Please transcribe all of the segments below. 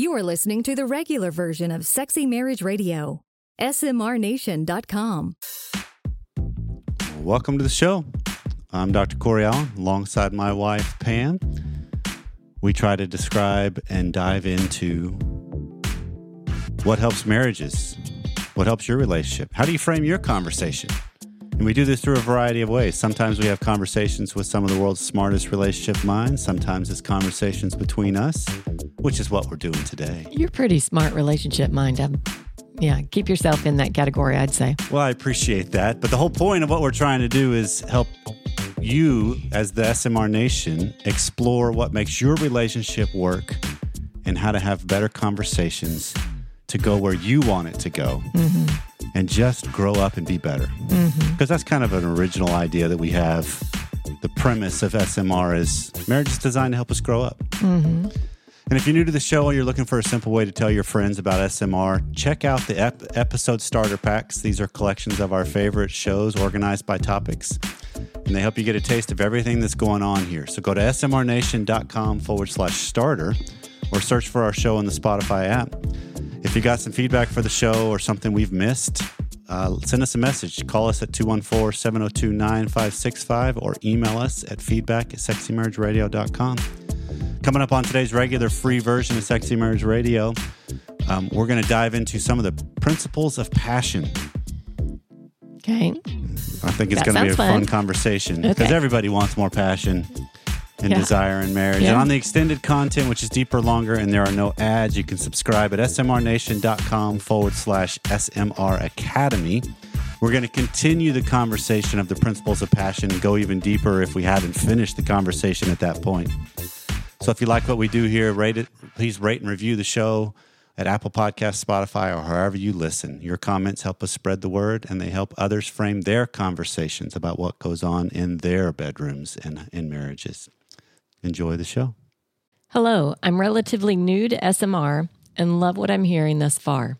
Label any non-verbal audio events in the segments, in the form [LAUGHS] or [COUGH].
You are listening to the regular version of Sexy Marriage Radio. SMRNation.com. Welcome to the show. I'm Dr. Corey Allen alongside my wife, Pam. We try to describe and dive into what helps marriages, what helps your relationship. How do you frame your conversation? And we do this through a variety of ways. Sometimes we have conversations with some of the world's smartest relationship minds. Sometimes it's conversations between us, which is what we're doing today. You're pretty smart relationship mind. Yeah, keep yourself in that category, I'd say. Well, I appreciate that. But the whole point of what we're trying to do is help you, as the SMR Nation, explore what makes your relationship work and how to have better conversations to go where you want it to go. Mm-hmm and just grow up and be better. Because mm-hmm. that's kind of an original idea that we have. The premise of SMR is marriage is designed to help us grow up. Mm-hmm. And if you're new to the show or you're looking for a simple way to tell your friends about SMR, check out the ep- episode starter packs. These are collections of our favorite shows organized by topics. And they help you get a taste of everything that's going on here. So go to smrnation.com forward slash starter or search for our show in the Spotify app. If you got some feedback for the show or something we've missed, uh, send us a message. Call us at 214 702 9565 or email us at feedback at sexymarriageradio.com. Coming up on today's regular free version of Sexy Marriage Radio, um, we're going to dive into some of the principles of passion. Okay. I think it's going to be a fun, fun conversation because okay. everybody wants more passion and yeah. desire in marriage. Yeah. And on the extended content, which is deeper, longer, and there are no ads, you can subscribe at smrnation.com forward slash SMR Academy. We're going to continue the conversation of the principles of passion and go even deeper if we haven't finished the conversation at that point. So if you like what we do here, rate it. Please rate and review the show at Apple Podcasts, Spotify, or wherever you listen. Your comments help us spread the word and they help others frame their conversations about what goes on in their bedrooms and in marriages. Enjoy the show. Hello, I'm relatively new to SMR and love what I'm hearing thus far.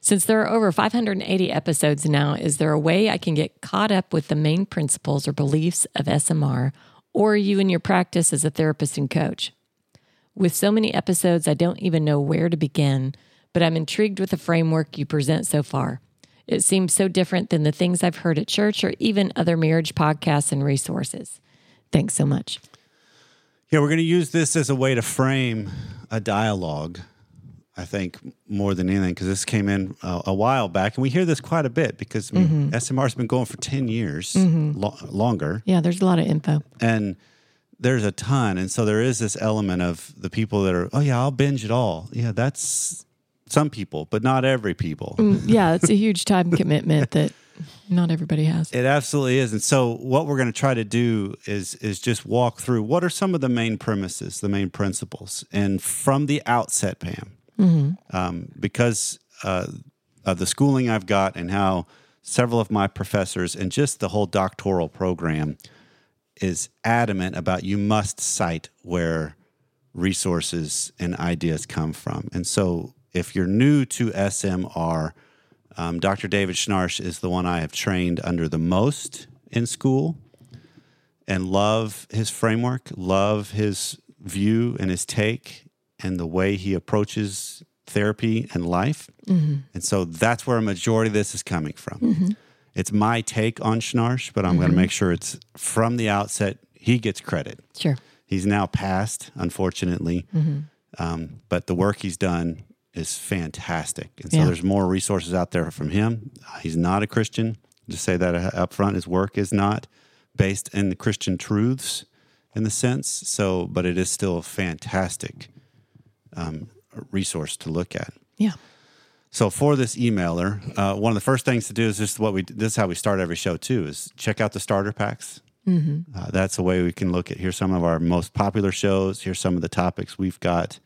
Since there are over 580 episodes now, is there a way I can get caught up with the main principles or beliefs of SMR or you in your practice as a therapist and coach? With so many episodes, I don't even know where to begin, but I'm intrigued with the framework you present so far. It seems so different than the things I've heard at church or even other marriage podcasts and resources. Thanks so much. Yeah, we're going to use this as a way to frame a dialogue. I think more than anything, because this came in uh, a while back, and we hear this quite a bit because I mean, mm-hmm. SMR's been going for ten years, mm-hmm. lo- longer. Yeah, there's a lot of info, and there's a ton, and so there is this element of the people that are, oh yeah, I'll binge it all. Yeah, that's some people, but not every people. Mm, yeah, it's a huge time commitment that not everybody has. It absolutely is. And so what we're going to try to do is is just walk through what are some of the main premises, the main principles, and from the outset, Pam, mm-hmm. um, because uh, of the schooling I've got and how several of my professors and just the whole doctoral program is adamant about you must cite where resources and ideas come from. And so if you're new to SMR, um, Dr. David Schnarch is the one I have trained under the most in school and love his framework, love his view and his take and the way he approaches therapy and life. Mm-hmm. And so that's where a majority of this is coming from. Mm-hmm. It's my take on Schnarch, but I'm mm-hmm. going to make sure it's from the outset, he gets credit. Sure. He's now passed, unfortunately. Mm-hmm. Um, but the work he's done is fantastic. And so yeah. there's more resources out there from him. He's not a Christian. Just say that up front. His work is not based in the Christian truths in the sense. So, but it is still a fantastic um, resource to look at. Yeah. So for this emailer, uh, one of the first things to do is just what we. This is how we start every show too. Is check out the starter packs. Mm-hmm. Uh, that's a way we can look at. Here's some of our most popular shows. Here's some of the topics we've got.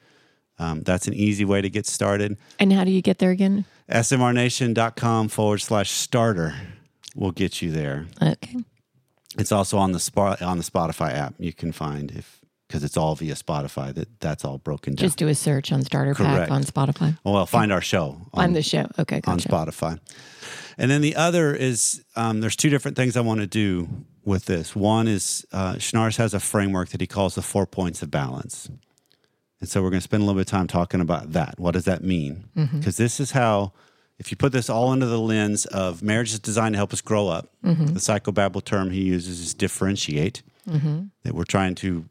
Um, that's an easy way to get started. And how do you get there again? smrnation.com forward slash starter will get you there. Okay. It's also on the spot on the Spotify app. You can find if because it's all via Spotify. That that's all broken down. Just do a search on Starter Correct. Pack on Spotify. Well, find our show on find the show. Okay, gotcha. on Spotify. And then the other is um, there's two different things I want to do with this. One is uh, Schnarch has a framework that he calls the four points of balance. And so we're going to spend a little bit of time talking about that. What does that mean? Because this is how, if you put this all under the lens of marriage is designed to help us grow up, the psychobabble term he uses is differentiate, that we're trying to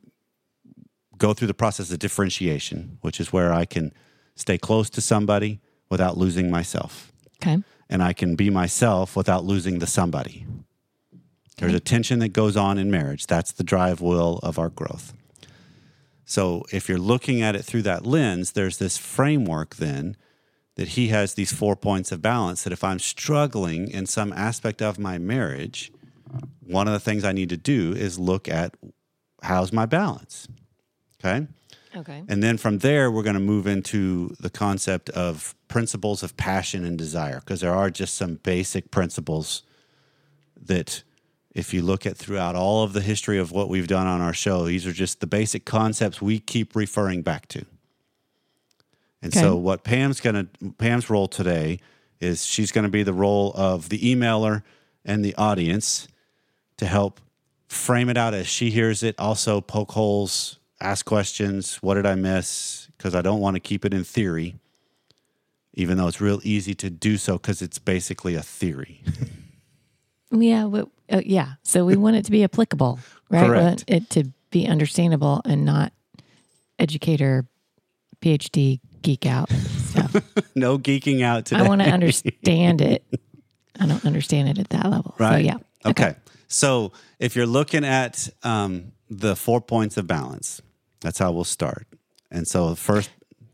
go through the process of differentiation, which is where I can stay close to somebody without losing myself. Okay. And I can be myself without losing the somebody. There's a tension that goes on in marriage. That's the drive wheel of our growth. So if you're looking at it through that lens, there's this framework then that he has these four points of balance that if I'm struggling in some aspect of my marriage, one of the things I need to do is look at how's my balance. Okay? Okay. And then from there, we're going to move into the concept of principles of passion and desire, because there are just some basic principles that, if you look at throughout all of the history of what we've done on our show, these are just the basic concepts we keep referring back to. And Okay. so, what Pam's going to, Pam's role today is she's going to be the role of the emailer and the audience to help frame it out as she hears it, also poke holes, ask questions. What did I miss? Because I don't want to keep it in theory, even though it's real easy to do so because it's basically a theory. [LAUGHS] Yeah. Well, uh, yeah. So we want it to be applicable, right? We Correct. want it to be understandable and not educator, PhD geek out stuff. [LAUGHS] no geeking out today. I want to understand it. [LAUGHS] I don't understand it at that level. So Right. yeah. Okay. So if you're looking at um, the four points of balance, that's how we'll start. And so first,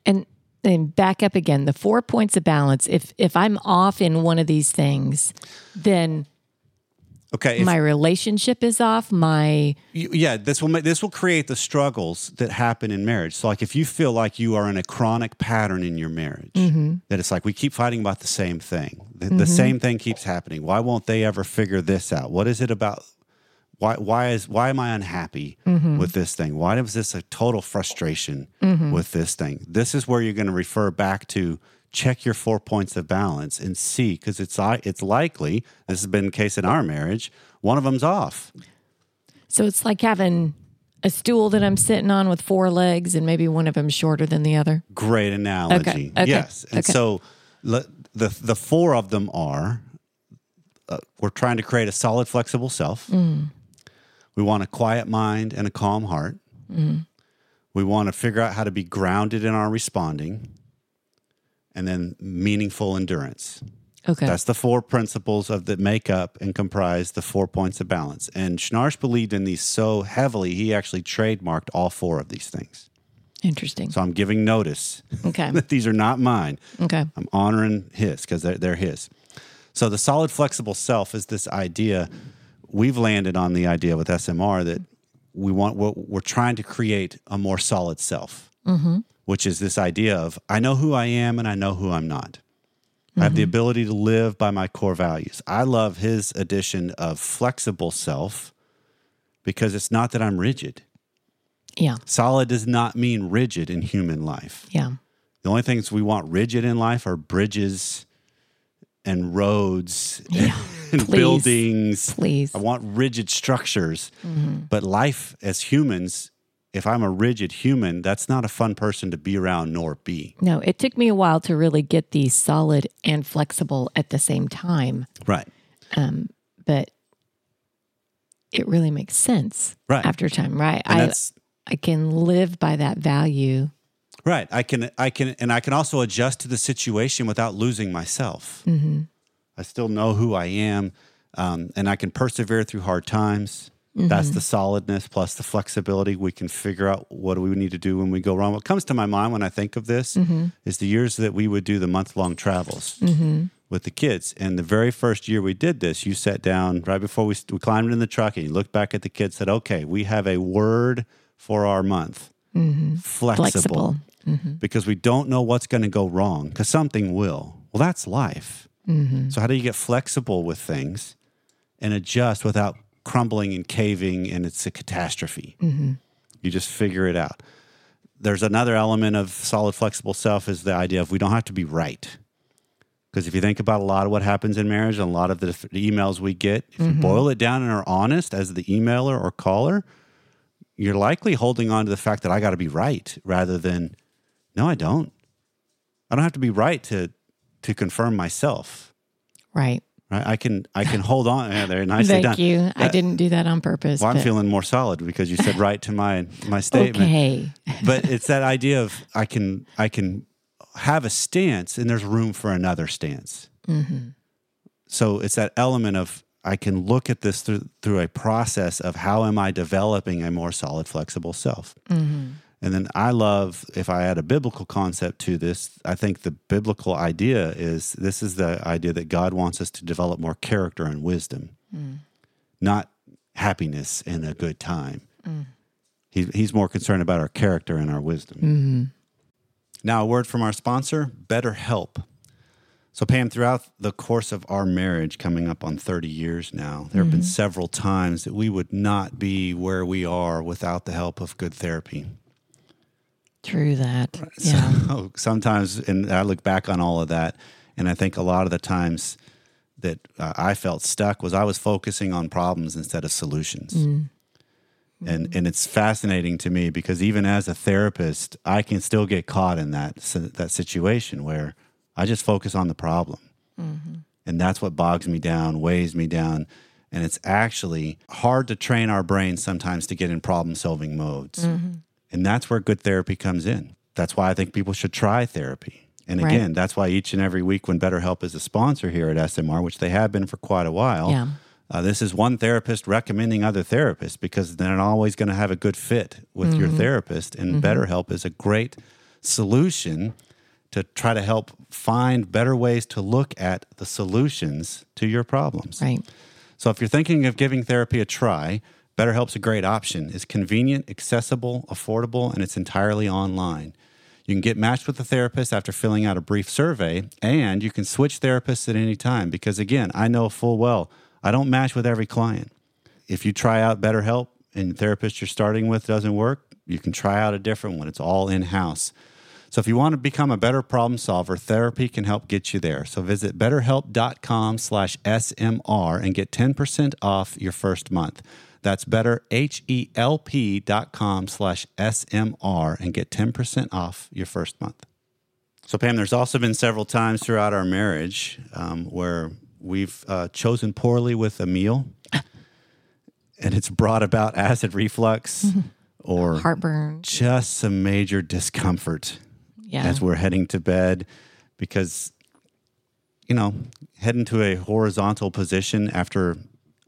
And then back up again. The four points of balance. If if I'm off in one of these things, then okay, if, my relationship is off. My yeah, this will make, this will create the struggles that happen in marriage. So like if you feel like you are in a chronic pattern in your marriage, mm-hmm. that it's like we keep fighting about the same thing. The, the same thing keeps happening. Why won't they ever figure this out? What is it about? Why why is why am I unhappy with this thing? Why is this a total frustration with this thing? This is where you're going to refer back to check your four points of balance and see because it's it's likely this has been the case in our marriage. One of them's off. so it's like having a stool that I'm sitting on with four legs, and maybe one of them shorter than the other. Great analogy. okay, Yes. And okay. so the the four of them are uh, we're trying to create a solid, flexible self. Mm. We want a quiet mind and a calm heart. Mm. We want to figure out how to be grounded in our responding, and then meaningful endurance. Okay. That's the four principles of that make up and comprise the four points of balance. And Schnarch believed in these so heavily, he actually trademarked all four of these things. Interesting. So I'm giving notice Okay. [LAUGHS] that these are not mine. Okay. I'm honoring his because they're, they're his. So the solid, flexible self is this idea. We've landed on the idea with SMR that we want. We're, we're trying to create a more solid self, mm-hmm. which is this idea of I know who I am and I know who I'm not. I have the mm-hmm. ability to live by my core values. I love his addition of flexible self because it's not that I'm rigid. Yeah. Solid does not mean rigid in human life. Yeah. The only things we want rigid in life are bridges and roads Yeah. [LAUGHS] and Please. buildings. Please. I want rigid structures. Mm-hmm. But life as humans, if I'm a rigid human, that's not a fun person to be around nor be. No, it took me a while to really get these solid and flexible at the same time, Right. Um, but it really makes sense Right. after time, right? And I I can live by that value. Right. I can I can and I can also adjust to the situation without losing myself. Mm-hmm. I still know who I am, um, and I can persevere through hard times. That's Mm-hmm. the solidness plus the flexibility. We can figure out what do we need to do when we go wrong. What comes to my mind when I think of this Mm-hmm. is the years that we would do the month long travels with the kids. And the very first year we did this, you sat down right before we, we climbed in the truck and you looked back at the kids, said, "Okay, we have a word for our month, flexible." Flexible. Mm-hmm. because we don't know what's going to go wrong because something will. Well, that's life. Mm-hmm. So, how do you get flexible with things and adjust without crumbling and caving and it's a catastrophe? Mm-hmm. You just figure it out. There's another element of solid, flexible self is the idea of we don't have to be right. Because if you think about a lot of what happens in marriage and a lot of the, the emails we get, if you boil it down and are honest as the emailer or caller, you're likely holding on to the fact that I got to be right rather than, no, I don't. I don't have to be right to to confirm myself. Right. Right? I can I can [LAUGHS] hold on. Yeah, there, nicely Thank done. you. I didn't do that on purpose. Well, I'm feeling more solid because you said [LAUGHS] right to my my statement. okay. But it's that [LAUGHS] idea of I can I can have a stance and there's room for another stance. Mm-hmm. So it's that element of I can look at this through through a process of how am I developing a more solid, flexible self. Mm-hmm. And then I love if I add a biblical concept to this, I think the biblical idea is this is the idea that God wants us to develop more character and wisdom, mm. not happiness and a good time. Mm. He, he's more concerned about our character and our wisdom. Mm-hmm. Now, a word from our sponsor, BetterHelp. So, Pam, throughout the course of our marriage, coming up on 30 years now, there have been mm-hmm. several times that we would not be where we are without the help of good therapy. True that. Yeah. So [LAUGHS] sometimes, and I look back on all of that, and I think a lot of the times that uh, I felt stuck was I was focusing on problems instead of solutions. Mm. And mm. and it's fascinating to me because even as a therapist, I can still get caught in that that situation where I just focus on the problem, mm-hmm. and that's what bogs me down, weighs me down. And it's actually hard to train our brains sometimes to get in problem solving modes. Mm-hmm. And that's where good therapy comes in. That's why I think people should try therapy. And Right. again, that's why each and every week when BetterHelp is a sponsor here at SMR, which they have been for quite a while, Yeah. uh, this is one therapist recommending other therapists because they're not always going to have a good fit with your Mm-hmm. therapist. And BetterHelp is a great solution to try to help find better ways to look at the solutions to your problems. Right. So if you're thinking of giving therapy a try, BetterHelp's a great option. It's convenient, accessible, affordable, and it's entirely online. You can get matched with a therapist after filling out a brief survey, and you can switch therapists at any time because, again, I know full well I don't match with every client. If you try out BetterHelp and the therapist you're starting with doesn't work, you can try out a different one. It's all in house. So if you want to become a better problem solver, therapy can help get you there. So visit betterhelp.com slash SMR and get 10% off your first month. That's better, H-E-L-P dot com slash SMR and get 10% off your first month. So Pam, there's also been several times throughout our marriage um, where we've uh, chosen poorly with a meal and it's brought about acid reflux [LAUGHS] or Heartburn. just some major discomfort Yeah. as we're heading to bed because you know heading to a horizontal position after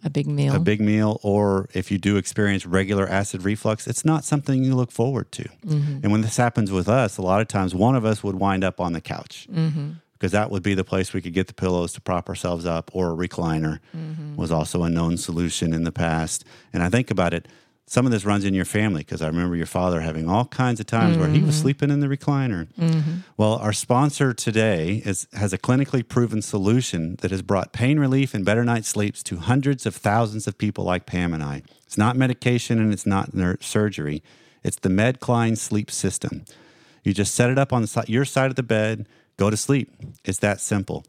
a big meal. a big meal or if you do experience regular acid reflux it's not something you look forward to. Mm-hmm. And when this happens with us a lot of times one of us would wind up on the couch mm-hmm. because that would be the place we could get the pillows to prop ourselves up or a recliner mm-hmm. was also a known solution in the past. And i think about it some of this runs in your family because i remember your father having all kinds of times where he was mm-hmm. sleeping in the recliner. Mm-hmm. Well our sponsor today is, has a clinically proven solution that has brought pain relief and better night's sleeps to hundreds of thousands of people like pam and i. It's not medication and it's not ner- surgery. It's the medcline sleep system. You just set it up on si- your side of the bed, go to sleep. It's that simple.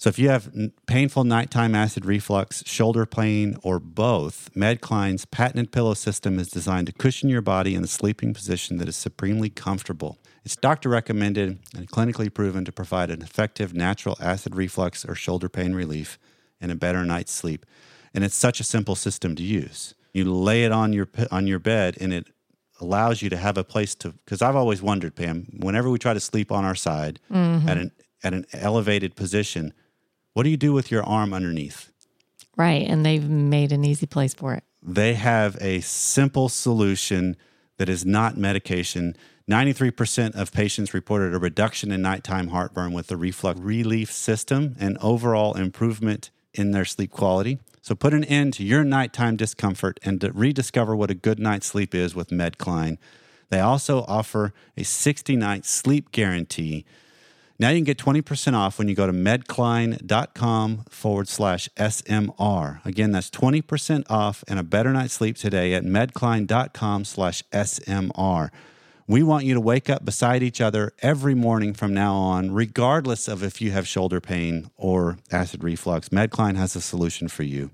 So if you have painful nighttime acid reflux, shoulder pain, or both, MedCline's patented pillow system is designed to cushion your body in a sleeping position that is supremely comfortable. It's doctor recommended and clinically proven to provide an effective natural acid reflux or shoulder pain relief and a better night's sleep. And it's such a simple system to use. You lay it on your on your bed and it allows you to have a place to because I've always wondered, Pam, whenever we try to sleep on our side mm-hmm. at an at an elevated position, what do you do with your arm underneath? right. And they've made an easy place for it. They have a simple solution that is not medication. 93% of patients reported a reduction in nighttime heartburn with the reflux relief system and overall improvement in their sleep quality. So put an end to your nighttime discomfort and rediscover what a good night's sleep is with MedCline. They also offer a 60 night sleep guarantee. Now you can get 20% off when you go to medcline.com forward slash SMR. Again, that's 20% off and a better night's sleep today at medcline.com slash SMR. We want you to wake up beside each other every morning from now on, regardless of if you have shoulder pain or acid reflux. Medcline has a solution for you.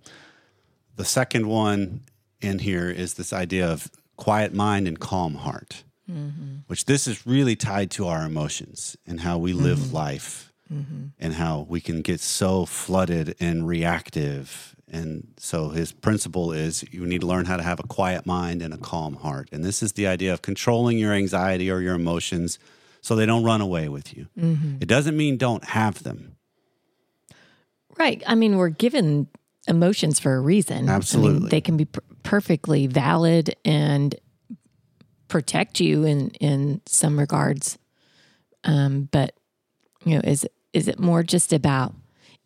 The second one in here is this idea of quiet mind and calm heart, Mm-hmm. which this is really tied to our emotions and how we live mm-hmm. life mm-hmm. and how we can get so flooded and reactive. And so his principle is you need to learn how to have a quiet mind and a calm heart. And this is the idea of controlling your anxiety or your emotions so they don't run away with you. It doesn't mean don't have them. Right. I mean, we're given emotions for a reason. I mean, Absolutely. they can be per- perfectly valid and protect you in in some regards. Um, but you know, is is it more just about?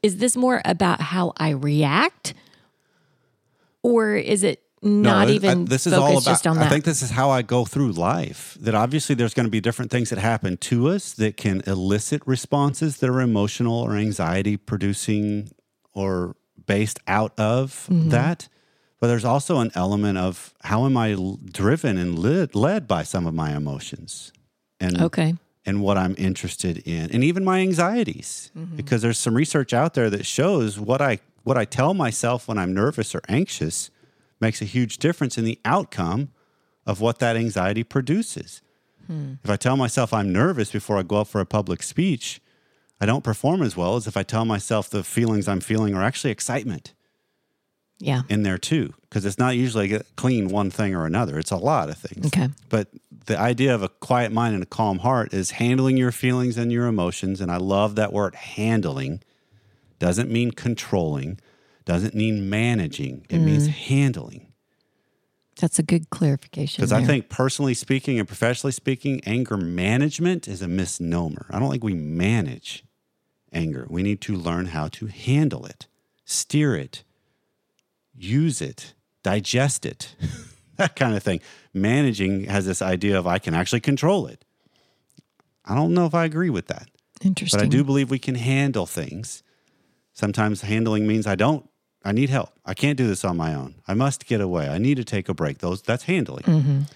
Is this more about how I react, or is it not I- even I- this is all about on that? i think this is how i go through life that obviously there's going to be different things that happen to us that can elicit responses that are emotional or anxiety producing or based out of Mm-hmm. that but there's also an element of how am I driven and led, led by some of my emotions and okay. and what I'm interested in, and even my anxieties, Mm-hmm. because there's some research out there that shows what I what I tell myself when I'm nervous or anxious makes a huge difference in the outcome of what that anxiety produces. Hmm. If I tell myself I'm nervous before I go up for a public speech, I don't perform as well as if I tell myself the feelings I'm feeling are actually excitement Yeah. in there too, because it's not usually a clean one thing or another. It's a lot of things. Okay. But the idea of a quiet mind and a calm heart is handling your feelings and your emotions. And I love that word handling. Doesn't mean controlling, doesn't mean managing. It mm. means handling. That's a good clarification. Because I think personally speaking and professionally speaking, anger management is a misnomer. I don't think we manage anger. We need to learn how to handle it, steer it, use it, digest it, [LAUGHS] that kind of thing. Managing has this idea of I can actually control it. I don't know if I agree with that, interesting. but I do believe we can handle things. Sometimes handling means I don't. I need help. I can't do this on my own. I must get away. I need to take a break. Those that's handling.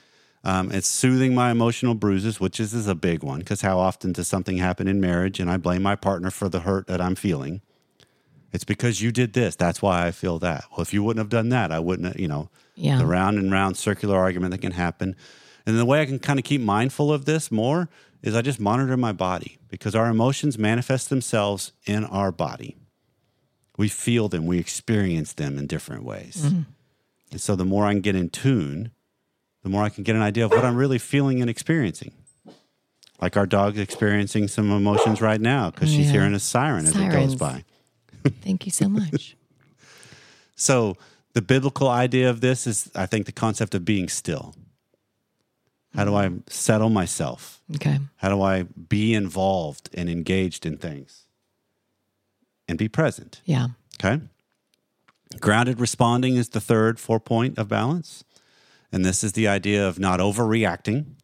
Um, it's soothing my emotional bruises, which is, is a big one because how often does something happen in marriage and I blame my partner for the hurt that I'm feeling? It's because you did this. That's why I feel that. Well, if you wouldn't have done that, I wouldn't, have, you know, Yeah. the round and round circular argument that can happen. And the way I can kind of keep mindful of this more is I just monitor my body because our emotions manifest themselves in our body. We feel them, we experience them in different ways. Mm-hmm. And so the more I can get in tune, the more I can get an idea of what I'm really feeling and experiencing. Like our dog's experiencing some emotions right now because she's Yeah. hearing a siren as it goes by. Thank you so much. [LAUGHS] So the biblical idea of this is, I think, the concept of being still. How do mm-hmm. I settle myself? okay. How do I be involved and engaged in things and be present? Yeah. Okay. Grounded responding is the third four point of balance. And this is the idea of not overreacting,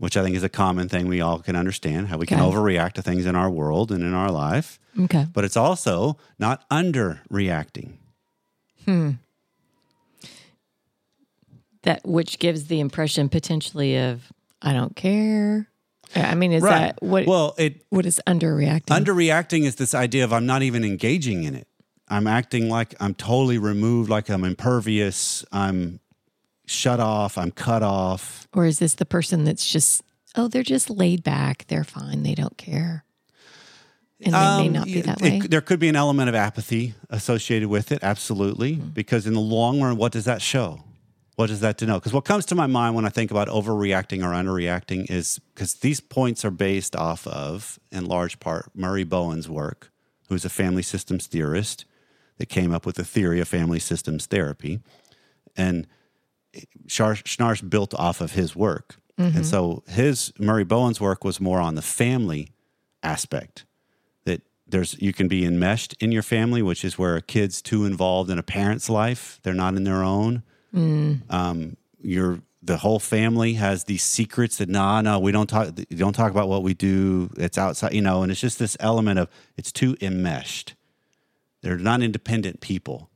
which I think is a common thing we all can understand how we can overreact to things in our world and in our life. Okay. But it's also not underreacting. Hmm. That which gives the impression potentially of I don't care. I mean, is Right. that what Well, it what is underreacting? Underreacting is this idea of I'm not even engaging in it. I'm acting like I'm totally removed, like I'm impervious, I'm shut off, I'm cut off. or is this the person that's just oh, they're just laid back, they're fine, they don't care. And they may Um, not be it- that it- way. there could be an element of apathy associated with it, absolutely. Hmm. Because in the long run, what does that show? What does that denote? Because what comes to my mind when I think about overreacting or underreacting is because these points are based off of, in large part, Murray Bowen's work, who's a family systems theorist that came up with the theory of family systems therapy. And Schnarch built off of his work. And so his Murray Bowen's work was more on the family aspect that there's you can be enmeshed in your family, which is where a kid's too involved in a parent's life. They're not in their own. Um, you're the whole family has these secrets that nah, no, we don't talk. Don't talk about what we do. It's outside, you know. And it's just this element of it's too enmeshed. They're not independent people.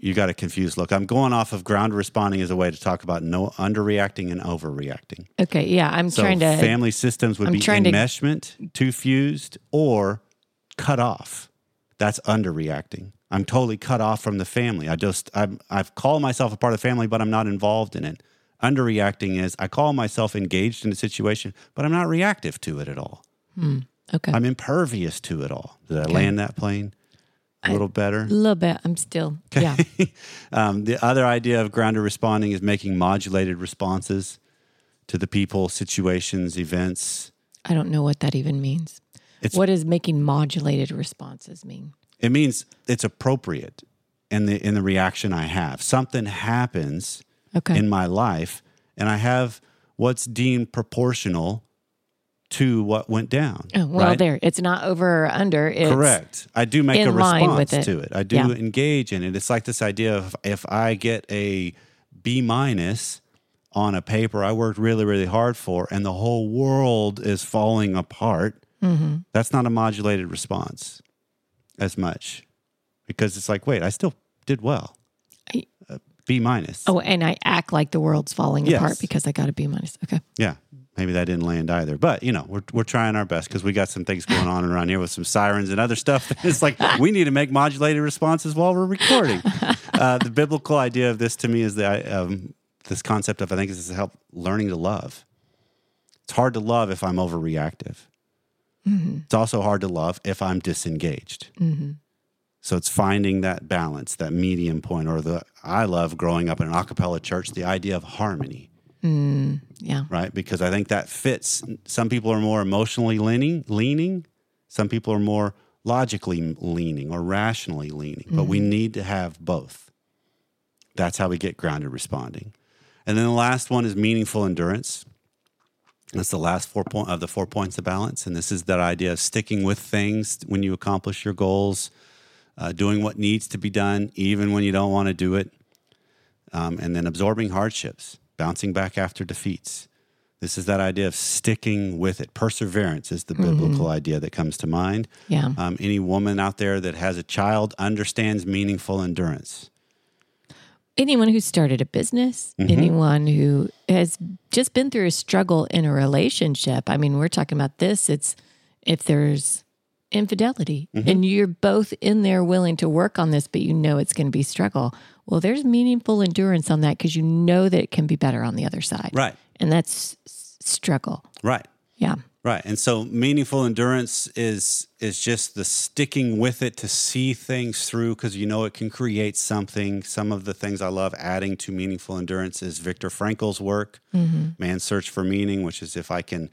You- got a confused look. I'm going off of ground responding as a way to talk about no underreacting and overreacting. okay, yeah, I'm So trying to family systems would I'm be trying to- enmeshment, too fused, or cut off. That's underreacting. I'm totally cut off from the family. I just I'm, I've called myself a part of the family, but I'm not involved in it. Underreacting is I call myself engaged in a situation, but I'm not reactive to it at all. Hmm, okay. I'm impervious to it all. Did I land that plane a little better? a little bit. I'm still, yeah. [LAUGHS] um, the other idea of grounded responding is making modulated responses to the people, situations, events. I don't know what that even means. It's- what does making modulated responses mean? It means it's appropriate in the in the reaction I have. Something happens Okay. in my life, and I have what's deemed proportional to what went down. Oh, well, right? there. It's not over or under. It's, Correct. I do make a response it. to it. I do Yeah. engage in it. It's like this idea of if I get a B minus on a paper I worked really, really hard for, and the whole world is falling apart, Mm-hmm. that's not a modulated response as much because it's like, wait, I still did well. I- Uh, B minus. Oh, and I act like the world's falling Yes. apart because I got a B minus. Okay. Yeah, maybe that didn't land either. But you know, we're we're trying our best because we got some things going on around here with some sirens and other stuff. [LAUGHS] It's like we need to make modulated responses while we're recording. [LAUGHS] Uh, the biblical idea of this to me is that um, this concept of I think this is to help learning to love. It's hard to love if I'm overreactive. It's also hard to love if I'm disengaged. So it's finding that balance, that medium point, or the I love growing up in an a cappella church, the idea of harmony Yeah. right? Because I think that fits. Some people are more emotionally leaning, leaning. Some people are more logically leaning or rationally leaning. But we need to have both. That's how we get grounded responding. And then the last one is meaningful endurance. That's the last four point of the four points of balance, and this is that idea of sticking with things when you accomplish your goals, uh, doing what needs to be done even when you don't want to do it, um, and then absorbing hardships, bouncing back after defeats. This is that idea of sticking with it. Perseverance is the biblical idea that comes to mind. Yeah. Um, any woman out there that has a child understands meaningful endurance. anyone who started a business, Mm-hmm. anyone who has just been through a struggle in a relationship. I mean, we're talking about this. It's if there's infidelity Mm-hmm. and you're both in there willing to work on this, but you know it's going to be struggle. Well, there's meaningful endurance on that because you know that it can be better on the other side. Right. And that's struggle. Right. Yeah. Right. And so meaningful endurance is is just the sticking with it to see things through because you know it can create something. Some of the things I love adding to meaningful endurance is Viktor Frankl's work, Man's Search for Meaning, which is if I can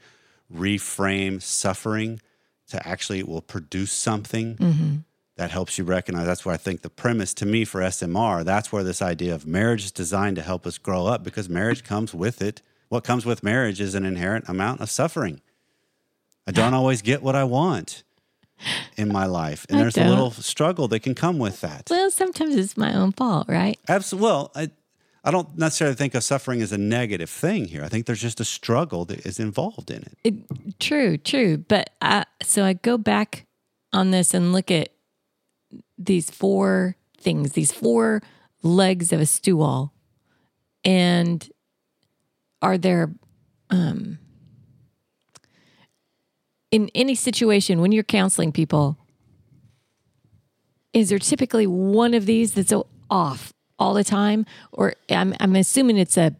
reframe suffering to actually it will produce something mm-hmm. that helps you recognize. That's where I think the premise to me for SMR, that's where this idea of marriage is designed to help us grow up because marriage comes with it. What comes with marriage is an inherent amount of suffering. I don't always get what I want in my life. And I there's a don't. little struggle that can come with that. Well, sometimes it's my own fault, right? Absolutely. Well, I, I don't necessarily think of suffering as a negative thing here. I think there's just a struggle that is involved in it. It, true, true. But I, so I go back on this and look at these four things, these four legs of a stool, and are there, um, in any situation when you're counseling people, is there typically one of these that's off all the time, or I'm I'm assuming it's a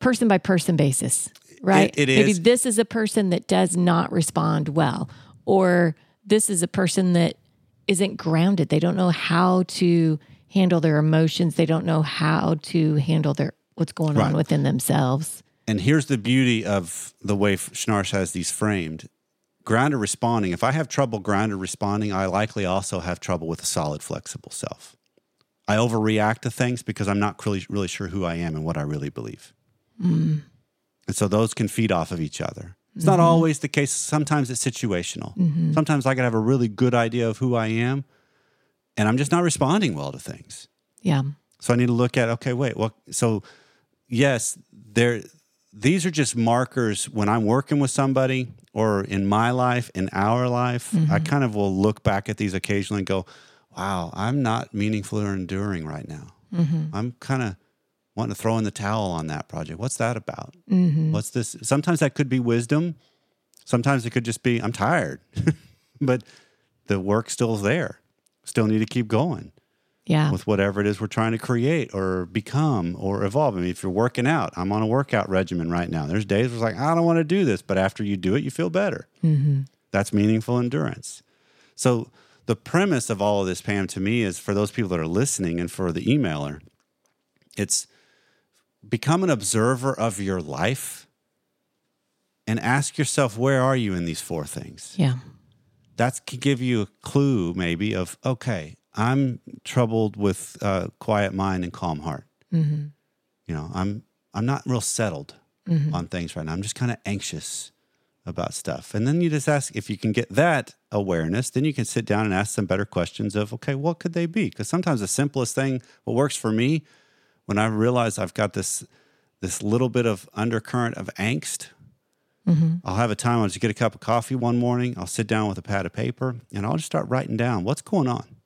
person by person basis, right? it Maybe is. this is a person that does not respond well, or this is a person that isn't grounded. They don't know how to handle their emotions. They don't know how to handle their what's going on within themselves. And here's the beauty of the way Schnarch has these framed. Grounded responding, if I have trouble grounded responding, I likely also have trouble with a solid, flexible self. I overreact to things because I'm not really, really sure who I am and what I really believe. Mm. And so those can feed off of each other. It's not mm-hmm. always the case. Sometimes it's situational. Mm-hmm. Sometimes I can have a really good idea of who I am and I'm just not responding well to things. Yeah. So I need to look at okay, wait, what? So yes, there. These are just markers when I'm working with somebody or in my life, in our life. I mm-hmm. kind of will look back at these occasionally and go, "Wow, I'm not meaningful or enduring right now. Mm-hmm. I'm kind of wanting to throw in the towel on that project. What's that about? Mm-hmm. What's this? Sometimes that could be wisdom. Sometimes it could just be I'm tired, [LAUGHS] but the work still's there. still need to keep going Yeah. with whatever it is we're trying to create or become or evolve. I mean, if you're working out, I'm on a workout regimen right now. There's days where it's like, I don't want to do this, but after you do it, you feel better. Mm-hmm. That's meaningful endurance. So, the premise of all of this, Pam, to me is for those people that are listening and for the emailer, it's become an observer of your life and ask yourself, where are you in these four things? Yeah. that could give you a clue maybe of okay i'm troubled with uh, quiet mind and calm heart Mm-hmm. you know i'm i'm not real settled on things right now i'm just kind of anxious about stuff and then you just ask if you can get that awareness then you can sit down and ask some better questions of okay what could they be because sometimes the simplest thing what works for me when i realize i've got this this little bit of undercurrent of angst mm-hmm. I'll have a time. I'll just get a cup of coffee one morning. I'll sit down with a pad of paper and I'll just start writing down what's going on.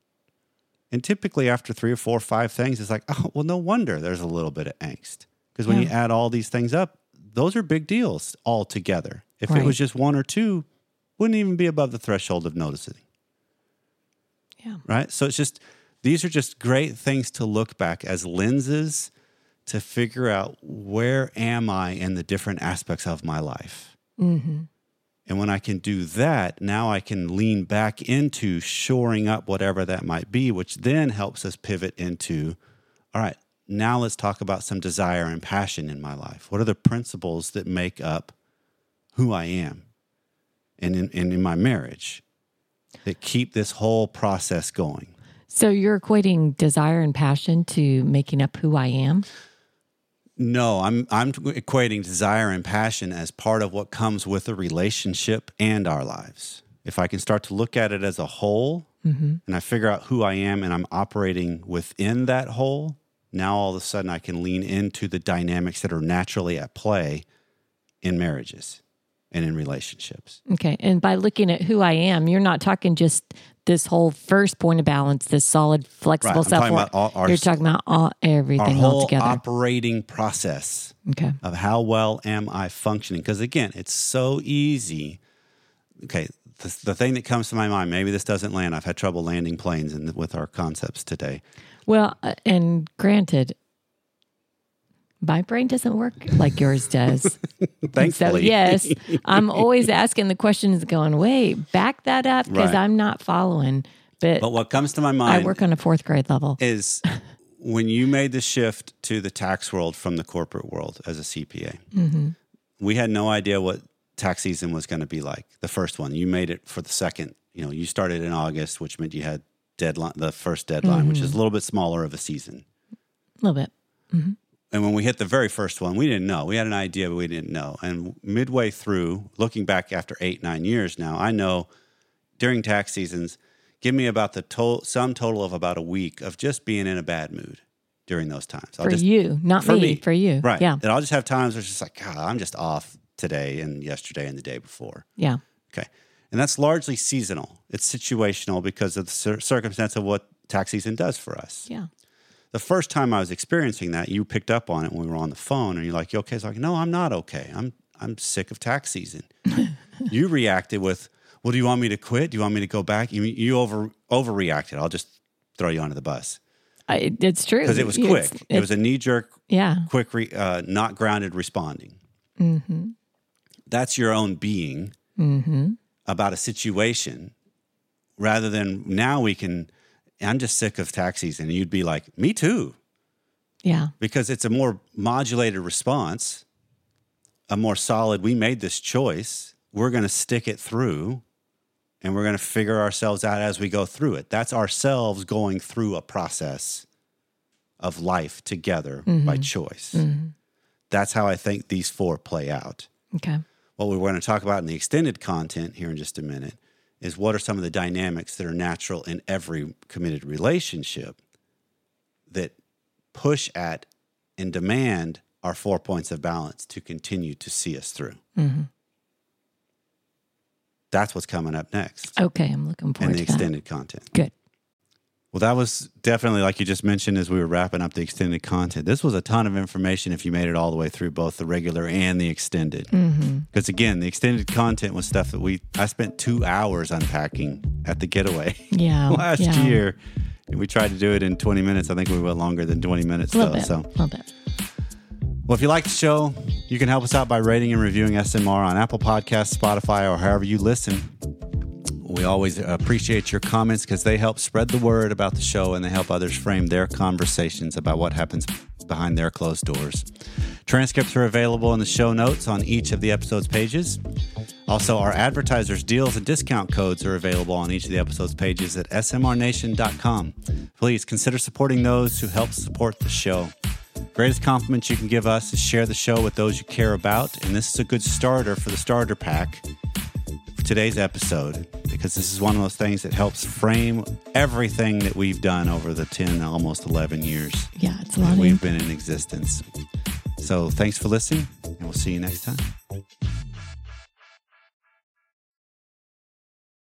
And typically, after three or four or five things, it's like, [LAUGHS] oh, well, no wonder there's a little bit of angst. Because when you add all these things up, those are big deals all together. If it was just one or two, wouldn't even be above the threshold of noticing, Yeah. right? So it's just, these are just great things to look back as lenses to figure out where am I in the different aspects of my life. Mm-hmm. And when I can do that, now I can lean back into shoring up whatever that might be, which then helps us pivot into all right, now let's talk about some desire and passion in my life. What are the principles that make up who I am and in, and in my marriage that keep this whole process going? So you're equating desire and passion to making up who I am? No, I'm I'm equating desire and passion as part of what comes with a relationship and our lives. If I can start to look at it as a whole mm-hmm. and I figure out who I am and I'm operating within that whole, now all of a sudden I can lean into the dynamics that are naturally at play in marriages and in relationships. Okay. And by looking at who I am, you're not talking just this whole first point of balance, this solid, flexible I'm self talking about all our- You're talking about all, everything Our whole altogether. operating process okay. of how well am I functioning? Because again, it's so easy. Okay, the, the thing that comes to my mind, maybe this doesn't land. I've had trouble landing planes in, with our concepts today. Well, uh, and granted, my brain doesn't work like yours does. [LAUGHS] So, Thankfully, yes, I'm [LAUGHS] always asking the questions going, wait, back that up because Right. I'm not following. But, But what comes to my mind, I work on a fourth grade level. is when you made the shift to the tax world from the corporate world as a CPA. Mm-hmm. We had no idea what tax season was going to be like. The first one, you made it for the second. You know, you started in August, which meant you had deadline, the first deadline, which Mm-hmm. is a little bit smaller of a season. A little bit. And when we hit the very first one, we didn't know. We had an idea, but we didn't know. And midway through, looking back after eight, nine years now, I know during tax seasons, give me about the to- sum total of about a week of just being in a bad mood during those times. I'll For just, you, not for me, me. for you. Right. Yeah. And I'll just have times where it's just like, God, I'm just off today and yesterday and the day before. Yeah. Okay. And that's largely seasonal. It's situational because of the circumstance of what tax season does for us. Yeah. The first time I was experiencing that, you picked up on it when we were on the phone, and you're like, "You okay?" It's like, "No, I'm not okay. I'm I'm sick of tax season." [LAUGHS] you reacted with, "Well, do you want me to quit? Do you want me to go back?" You you over overreacted. I'll just throw you under the bus I, it's true. because it was It's- quick. it was a knee jerk, yeah. quick, re, uh, not grounded responding. Mm-hmm. That's your own being Mm-hmm. about a situation, rather than now we can. I'm just sick of taxis. and you'd be like, "Me too." Yeah. because it's a more modulated response, a more solid, we made this choice. We're going to stick it through and we're going to figure ourselves out as we go through it. That's ourselves going through a process of life together by mm-hmm. choice. Mm-hmm. That's how I think these four play out. Okay. What we're going to talk about in the extended content here in just a minute is what are some of the dynamics that are natural in every committed relationship that push at and demand our four points of balance to continue to see us through. Mm-hmm. That's what's coming up next Okay. I'm looking in forward that. And the extended content. Good. Well, that was definitely like you just mentioned as we were wrapping up the extended content. This was a ton of information if you made it all the way through both the regular and the extended. Mm-hmm. Because again, the extended content was stuff that we I spent two hours unpacking at the getaway Yeah. [LAUGHS] last yeah. year. We tried to do it in 20 minutes. I think we went longer than 20 minutes though. bit. So, A little bit. well, if you like the show, you can help us out by rating and reviewing SMR on Apple Podcasts, Spotify, or however you listen. We always appreciate your comments because they help spread the word about the show and they help others frame their conversations about what happens behind their closed doors. Transcripts are available in the show notes on each of the episode's pages. Also, our advertisers' deals and discount codes are available on each of the episode's pages at smrnation.com. Please consider supporting those who help support the show. Greatest compliment you can give us is share the show with those you care about, and this is a good starter for the starter pack today's episode because this is one of those things that helps frame everything that we've done over the 10, almost 11 years Yeah, it's a lot that we've been in existence. So thanks for listening, and we'll see you next time.